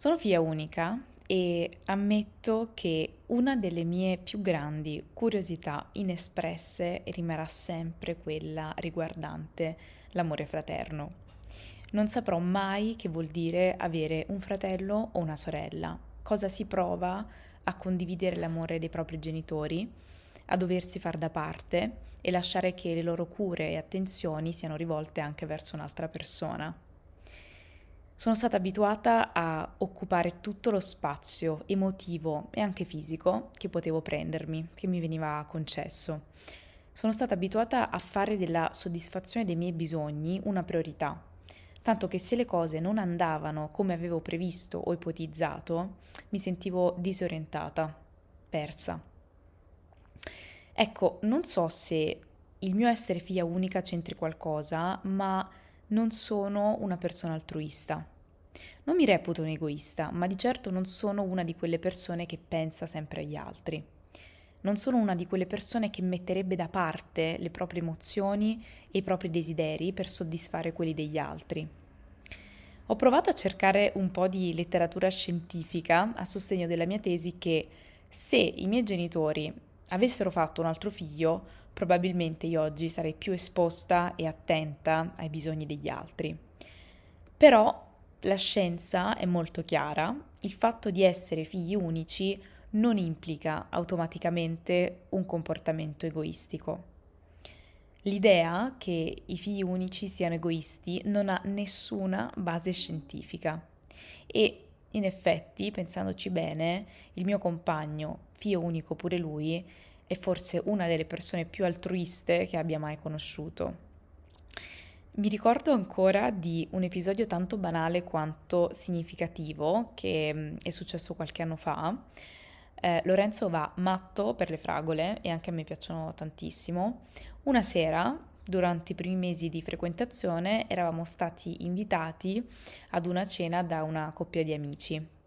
Sono figlia unica e ammetto che una delle mie più grandi curiosità inespresse rimarrà sempre quella riguardante l'amore fraterno. Non saprò mai che vuol dire avere un fratello o una sorella, cosa si prova a condividere l'amore dei propri genitori, a doversi far da parte e lasciare che le loro cure e attenzioni siano rivolte anche verso un'altra persona. Sono stata abituata a occupare tutto lo spazio emotivo e anche fisico che potevo prendermi, che mi veniva concesso. Sono stata abituata a fare della soddisfazione dei miei bisogni una priorità, tanto che se le cose non andavano come avevo previsto o ipotizzato, mi sentivo disorientata, persa. Ecco, non so se il mio essere figlia unica c'entri qualcosa, ma non sono una persona altruista. Non mi reputo un egoista, ma di certo non sono una di quelle persone che pensa sempre agli altri. Non sono una di quelle persone che metterebbe da parte le proprie emozioni e i propri desideri per soddisfare quelli degli altri. Ho provato a cercare un po' di letteratura scientifica a sostegno della mia tesi che se i miei genitori avessero fatto un altro figlio, probabilmente io oggi sarei più esposta e attenta ai bisogni degli altri. Però la scienza è molto chiara, il fatto di essere figli unici non implica automaticamente un comportamento egoistico. L'idea che i figli unici siano egoisti non ha nessuna base scientifica e in effetti, pensandoci bene, il mio compagno, figlio unico pure lui, è forse una delle persone più altruiste che abbia mai conosciuto. Mi ricordo ancora di un episodio tanto banale quanto significativo che mm, è successo qualche anno fa. Eh, Lorenzo va matto per le fragole e anche a me piacciono tantissimo. Una sera, durante i primi mesi di frequentazione, eravamo stati invitati ad una cena da una coppia di amici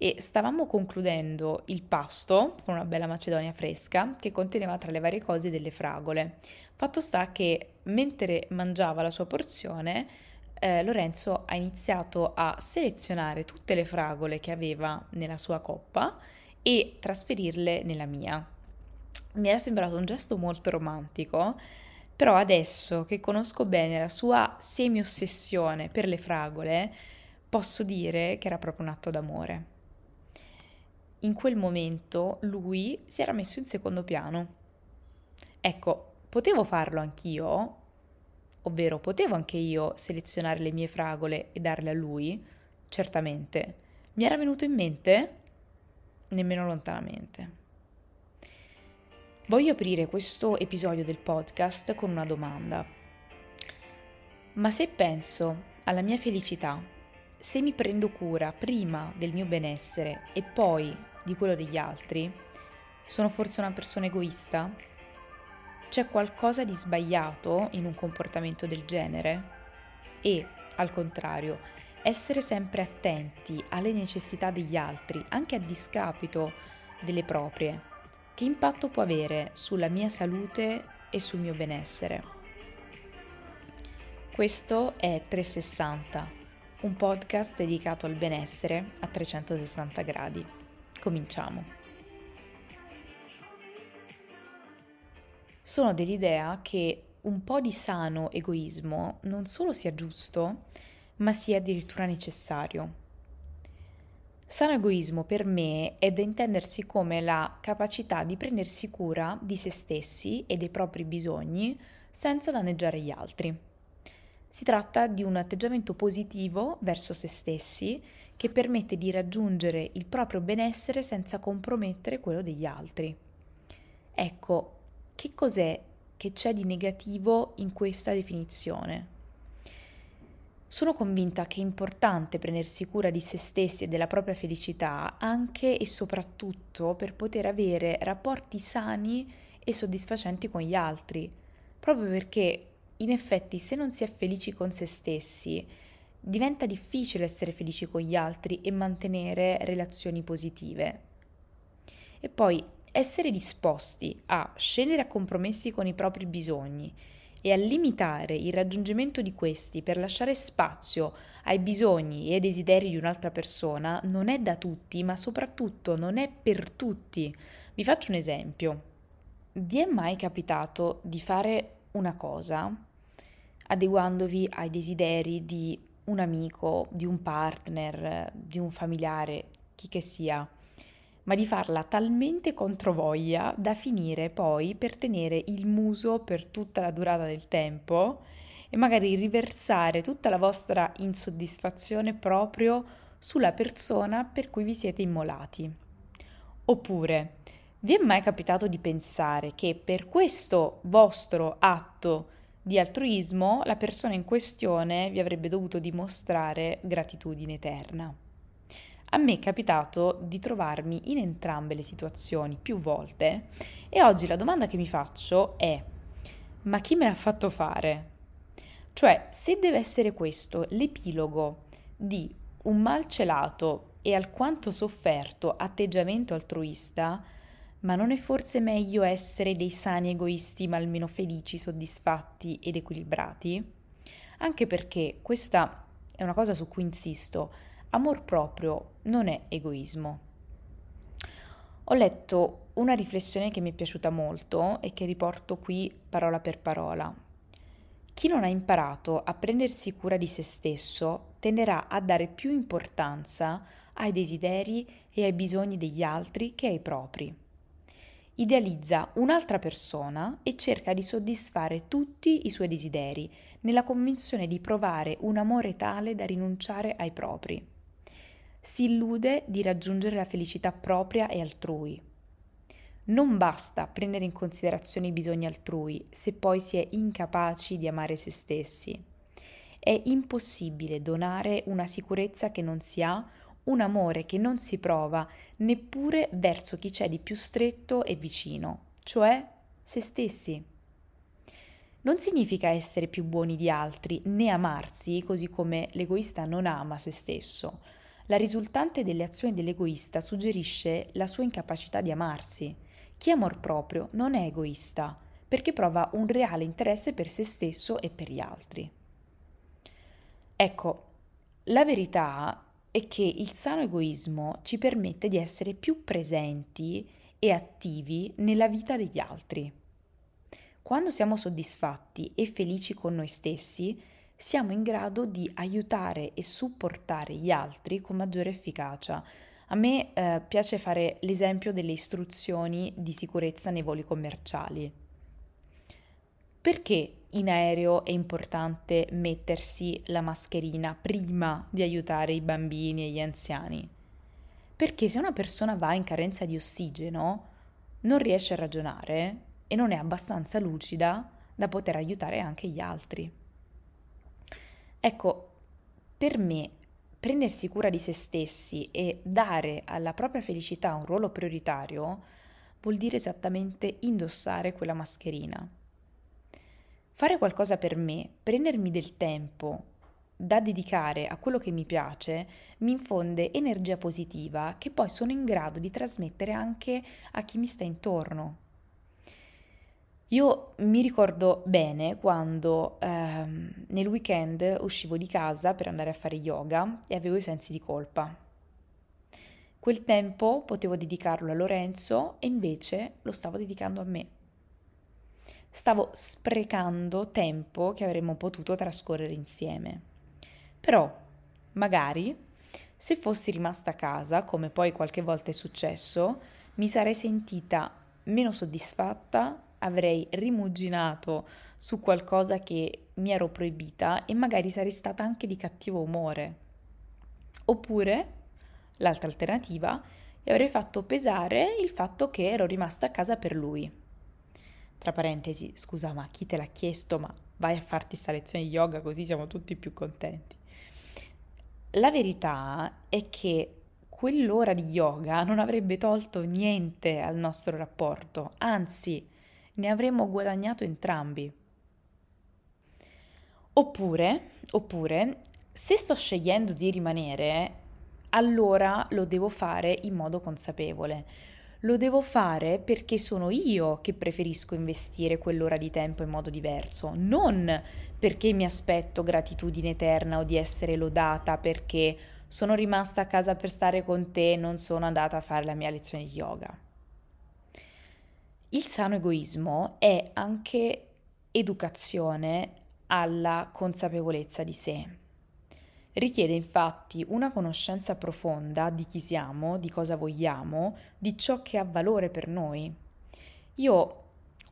e stavamo concludendo il pasto con una bella macedonia fresca che conteneva tra le varie cose delle fragole. Fatto sta che mentre mangiava la sua porzione, eh, Lorenzo ha iniziato a selezionare tutte le fragole che aveva nella sua coppa e trasferirle nella mia. Mi era sembrato un gesto molto romantico, però adesso che conosco bene la sua semi-ossessione per le fragole, posso dire che era proprio un atto d'amore in quel momento lui si era messo in secondo piano. Ecco, potevo farlo anch'io, ovvero potevo anche io selezionare le mie fragole e darle a lui, certamente. Mi era venuto in mente? Nemmeno lontanamente. Voglio aprire questo episodio del podcast con una domanda. Ma se penso alla mia felicità se mi prendo cura prima del mio benessere e poi di quello degli altri, sono forse una persona egoista? C'è qualcosa di sbagliato in un comportamento del genere? E, al contrario, essere sempre attenti alle necessità degli altri, anche a discapito delle proprie, che impatto può avere sulla mia salute e sul mio benessere? Questo è 360 un podcast dedicato al benessere a 360 gradi. Cominciamo. Sono dell'idea che un po' di sano egoismo non solo sia giusto, ma sia addirittura necessario. Sano egoismo per me è da intendersi come la capacità di prendersi cura di se stessi e dei propri bisogni senza danneggiare gli altri. Si tratta di un atteggiamento positivo verso se stessi che permette di raggiungere il proprio benessere senza compromettere quello degli altri. Ecco, che cos'è che c'è di negativo in questa definizione? Sono convinta che è importante prendersi cura di se stessi e della propria felicità anche e soprattutto per poter avere rapporti sani e soddisfacenti con gli altri, proprio perché in effetti se non si è felici con se stessi diventa difficile essere felici con gli altri e mantenere relazioni positive. E poi essere disposti a scendere a compromessi con i propri bisogni e a limitare il raggiungimento di questi per lasciare spazio ai bisogni e ai desideri di un'altra persona non è da tutti, ma soprattutto non è per tutti. Vi faccio un esempio. Vi è mai capitato di fare una cosa adeguandovi ai desideri di un amico, di un partner, di un familiare, chi che sia? ma di farla talmente controvoglia da finire poi per tenere il muso per tutta la durata del tempo e magari riversare tutta la vostra insoddisfazione proprio sulla persona per cui vi siete immolati. Oppure, vi è mai capitato di pensare che per questo vostro atto di altruismo la persona in questione vi avrebbe dovuto dimostrare gratitudine eterna? A me è capitato di trovarmi in entrambe le situazioni più volte e oggi la domanda che mi faccio è ma chi me l'ha fatto fare? Cioè, se deve essere questo l'epilogo di un malcelato e alquanto sofferto atteggiamento altruista, ma non è forse meglio essere dei sani egoisti ma almeno felici, soddisfatti ed equilibrati? Anche perché questa è una cosa su cui insisto, amor proprio non è egoismo. Ho letto una riflessione che mi è piaciuta molto e che riporto qui parola per parola. Chi non ha imparato a prendersi cura di se stesso tenderà a dare più importanza ai desideri e ai bisogni degli altri che ai propri. Idealizza un'altra persona e cerca di soddisfare tutti i suoi desideri, nella convinzione di provare un amore tale da rinunciare ai propri si illude di raggiungere la felicità propria e altrui. Non basta prendere in considerazione i bisogni altrui se poi si è incapaci di amare se stessi. È impossibile donare una sicurezza che non si ha, un amore che non si prova neppure verso chi c'è di più stretto e vicino, cioè se stessi. Non significa essere più buoni di altri né amarsi, così come l'egoista non ama se stesso la risultante delle azioni dell'egoista suggerisce la sua incapacità di amarsi. Chi amor proprio non è egoista, perché prova un reale interesse per se stesso e per gli altri. Ecco, la verità è che il sano egoismo ci permette di essere più presenti e attivi nella vita degli altri. Quando siamo soddisfatti e felici con noi stessi, siamo in grado di aiutare e supportare gli altri con maggiore efficacia. A me eh, piace fare l'esempio delle istruzioni di sicurezza nei voli commerciali. Perché in aereo è importante mettersi la mascherina prima di aiutare i bambini e gli anziani? Perché se una persona va in carenza di ossigeno, non riesce a ragionare e non è abbastanza lucida da poter aiutare anche gli altri. Ecco, per me prendersi cura di se stessi e dare alla propria felicità un ruolo prioritario vuol dire esattamente indossare quella mascherina. Fare qualcosa per me, prendermi del tempo da dedicare a quello che mi piace, mi infonde energia positiva che poi sono in grado di trasmettere anche a chi mi sta intorno. Io mi ricordo bene quando ehm, nel weekend uscivo di casa per andare a fare yoga e avevo i sensi di colpa. Quel tempo potevo dedicarlo a Lorenzo e invece lo stavo dedicando a me. Stavo sprecando tempo che avremmo potuto trascorrere insieme. Però, magari, se fossi rimasta a casa, come poi qualche volta è successo, mi sarei sentita meno soddisfatta avrei rimuginato su qualcosa che mi ero proibita e magari sarei stata anche di cattivo umore. Oppure, l'altra alternativa, gli avrei fatto pesare il fatto che ero rimasta a casa per lui. Tra parentesi, scusa, ma chi te l'ha chiesto? Ma vai a farti sta lezione di yoga così siamo tutti più contenti. la verità è che quell'ora di yoga non avrebbe tolto niente al nostro rapporto, anzi ne avremmo guadagnato entrambi. Oppure, oppure, se sto scegliendo di rimanere, allora lo devo fare in modo consapevole. Lo devo fare perché sono io che preferisco investire quell'ora di tempo in modo diverso, non perché mi aspetto gratitudine eterna o di essere lodata perché sono rimasta a casa per stare con te e non sono andata a fare la mia lezione di yoga. Il sano egoismo è anche educazione alla consapevolezza di sé. Richiede infatti una conoscenza profonda di chi siamo, di cosa vogliamo, di ciò che ha valore per noi. Io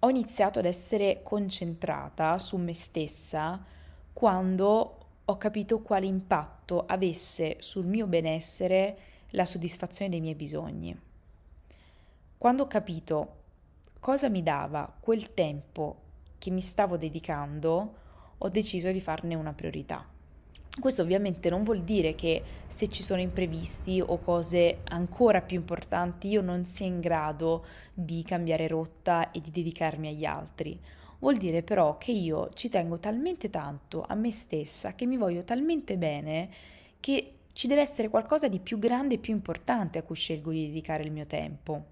ho iniziato ad essere concentrata su me stessa quando ho capito quale impatto avesse sul mio benessere la soddisfazione dei miei bisogni. Quando ho capito cosa mi dava quel tempo che mi stavo dedicando, ho deciso di farne una priorità. Questo ovviamente non vuol dire che se ci sono imprevisti o cose ancora più importanti io non sia in grado di cambiare rotta e di dedicarmi agli altri. Vuol dire però che io ci tengo talmente tanto a me stessa, che mi voglio talmente bene, che ci deve essere qualcosa di più grande e più importante a cui scelgo di dedicare il mio tempo.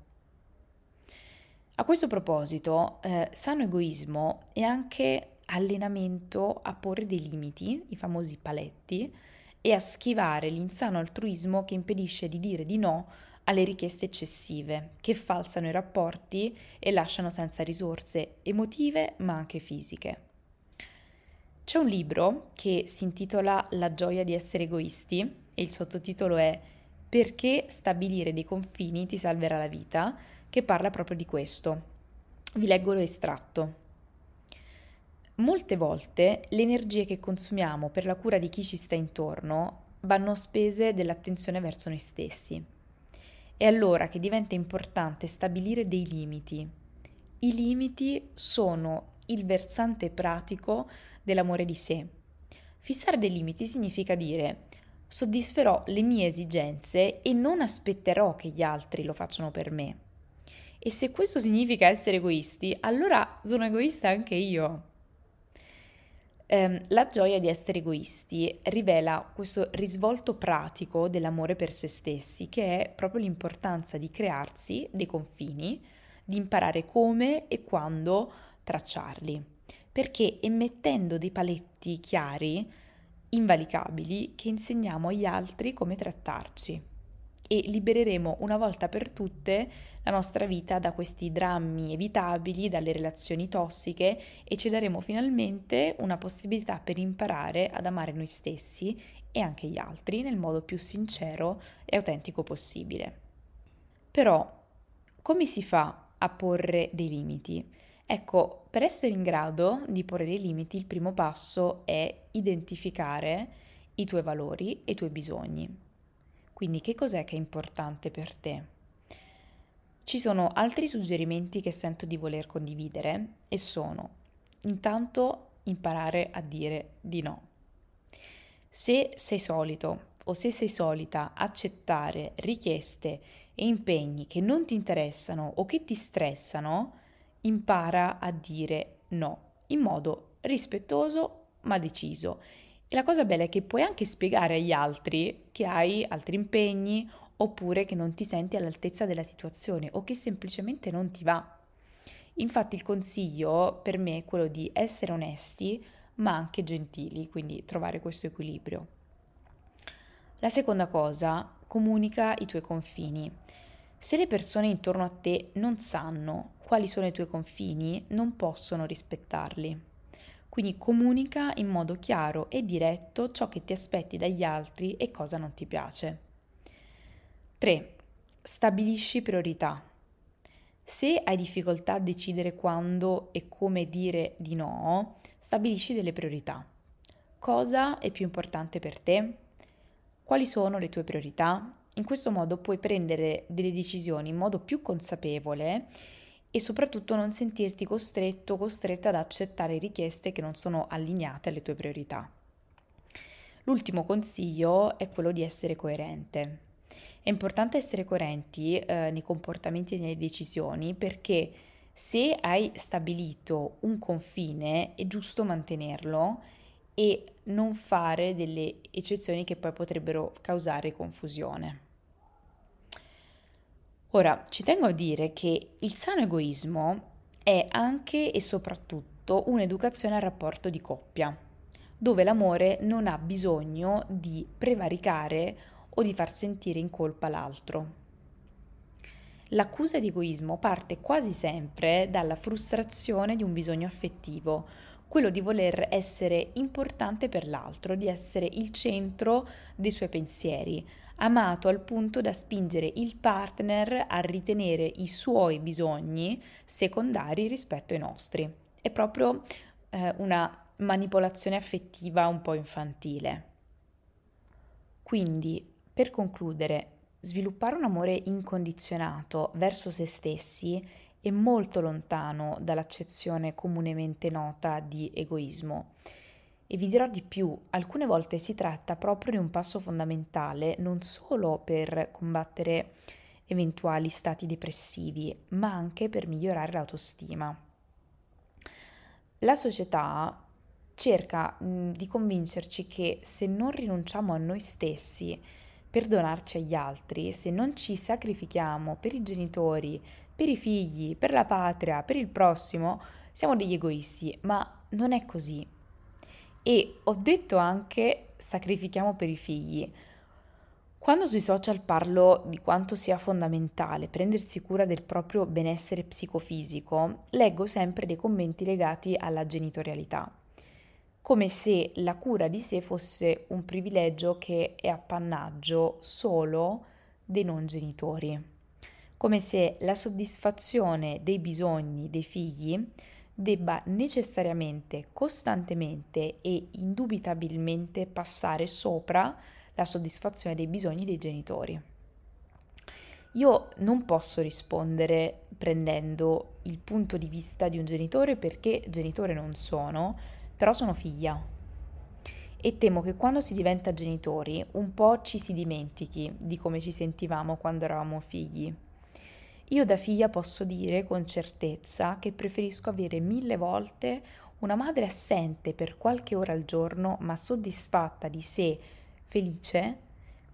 A questo proposito, eh, sano egoismo è anche allenamento a porre dei limiti, i famosi paletti, e a schivare l'insano altruismo che impedisce di dire di no alle richieste eccessive, che falsano i rapporti e lasciano senza risorse emotive ma anche fisiche. C'è un libro che si intitola La gioia di essere egoisti e il sottotitolo è Perché stabilire dei confini ti salverà la vita, che parla proprio di questo. Vi leggo l'estratto. Molte volte le energie che consumiamo per la cura di chi ci sta intorno vanno spese dell'attenzione verso noi stessi. È allora che diventa importante stabilire dei limiti. I limiti sono il versante pratico dell'amore di sé. Fissare dei limiti significa dire soddisferò le mie esigenze e non aspetterò che gli altri lo facciano per me. E se questo significa essere egoisti, allora sono egoista anche io. Eh, la gioia di essere egoisti rivela questo risvolto pratico dell'amore per se stessi, che è proprio l'importanza di crearsi dei confini, di imparare come e quando tracciarli, perché emettendo dei paletti chiari, invalicabili, che insegniamo agli altri come trattarci e libereremo una volta per tutte la nostra vita da questi drammi evitabili, dalle relazioni tossiche e ci daremo finalmente una possibilità per imparare ad amare noi stessi e anche gli altri nel modo più sincero e autentico possibile. Però, come si fa a porre dei limiti? Ecco, per essere in grado di porre dei limiti, il primo passo è identificare i tuoi valori e i tuoi bisogni. Quindi che cos'è che è importante per te? Ci sono altri suggerimenti che sento di voler condividere e sono intanto imparare a dire di no. Se sei solito o se sei solita accettare richieste e impegni che non ti interessano o che ti stressano, impara a dire no in modo rispettoso ma deciso e la cosa bella è che puoi anche spiegare agli altri che hai altri impegni oppure che non ti senti all'altezza della situazione o che semplicemente non ti va. Infatti il consiglio per me è quello di essere onesti ma anche gentili, quindi trovare questo equilibrio. La seconda cosa, comunica i tuoi confini. Se le persone intorno a te non sanno quali sono i tuoi confini, non possono rispettarli. Quindi comunica in modo chiaro e diretto ciò che ti aspetti dagli altri e cosa non ti piace. 3. Stabilisci priorità. Se hai difficoltà a decidere quando e come dire di no, stabilisci delle priorità. Cosa è più importante per te? Quali sono le tue priorità? In questo modo puoi prendere delle decisioni in modo più consapevole e soprattutto non sentirti costretto o costretta ad accettare richieste che non sono allineate alle tue priorità. L'ultimo consiglio è quello di essere coerente. È importante essere coerenti eh, nei comportamenti e nelle decisioni perché se hai stabilito un confine è giusto mantenerlo e non fare delle eccezioni che poi potrebbero causare confusione. Ora, ci tengo a dire che il sano egoismo è anche e soprattutto un'educazione al rapporto di coppia, dove l'amore non ha bisogno di prevaricare o di far sentire in colpa l'altro. L'accusa di egoismo parte quasi sempre dalla frustrazione di un bisogno affettivo, quello di voler essere importante per l'altro, di essere il centro dei suoi pensieri, amato al punto da spingere il partner a ritenere i suoi bisogni secondari rispetto ai nostri. È proprio eh, una manipolazione affettiva un po' infantile. Quindi, per concludere, sviluppare un amore incondizionato verso se stessi è molto lontano dall'accezione comunemente nota di egoismo. E vi dirò di più, alcune volte si tratta proprio di un passo fondamentale non solo per combattere eventuali stati depressivi, ma anche per migliorare l'autostima. La società cerca mh, di convincerci che se non rinunciamo a noi stessi per donarci agli altri, se non ci sacrifichiamo per i genitori, per i figli, per la patria, per il prossimo, siamo degli egoisti, ma non è così. E ho detto anche sacrifichiamo per i figli. Quando sui social parlo di quanto sia fondamentale prendersi cura del proprio benessere psicofisico, leggo sempre dei commenti legati alla genitorialità, come se la cura di sé fosse un privilegio che è appannaggio solo dei non genitori, come se la soddisfazione dei bisogni dei figli debba necessariamente, costantemente e indubitabilmente passare sopra la soddisfazione dei bisogni dei genitori. Io non posso rispondere prendendo il punto di vista di un genitore perché genitore non sono, però sono figlia. E temo che quando si diventa genitori un po' ci si dimentichi di come ci sentivamo quando eravamo figli. Io da figlia posso dire con certezza che preferisco avere mille volte una madre assente per qualche ora al giorno ma soddisfatta di sé, felice,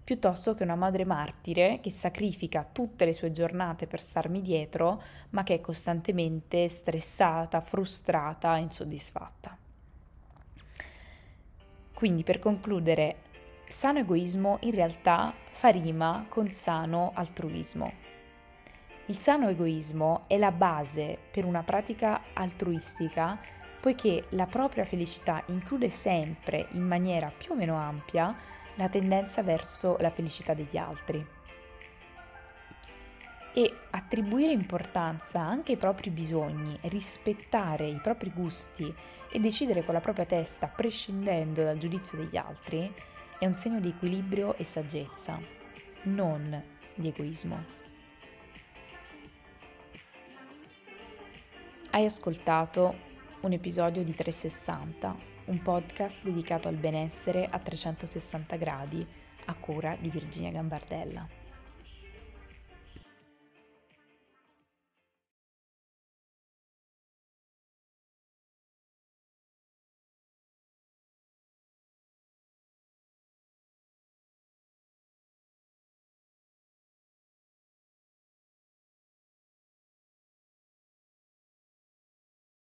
piuttosto che una madre martire che sacrifica tutte le sue giornate per starmi dietro ma che è costantemente stressata, frustrata insoddisfatta. Quindi per concludere, sano egoismo in realtà fa rima con sano altruismo. Il sano egoismo è la base per una pratica altruistica poiché la propria felicità include sempre, in maniera più o meno ampia, la tendenza verso la felicità degli altri. E attribuire importanza anche ai propri bisogni, rispettare i propri gusti e decidere con la propria testa prescindendo dal giudizio degli altri è un segno di equilibrio e saggezza, non di egoismo. Hai ascoltato un episodio di 360, un podcast dedicato al benessere a 360 gradi a cura di Virginia Gambardella.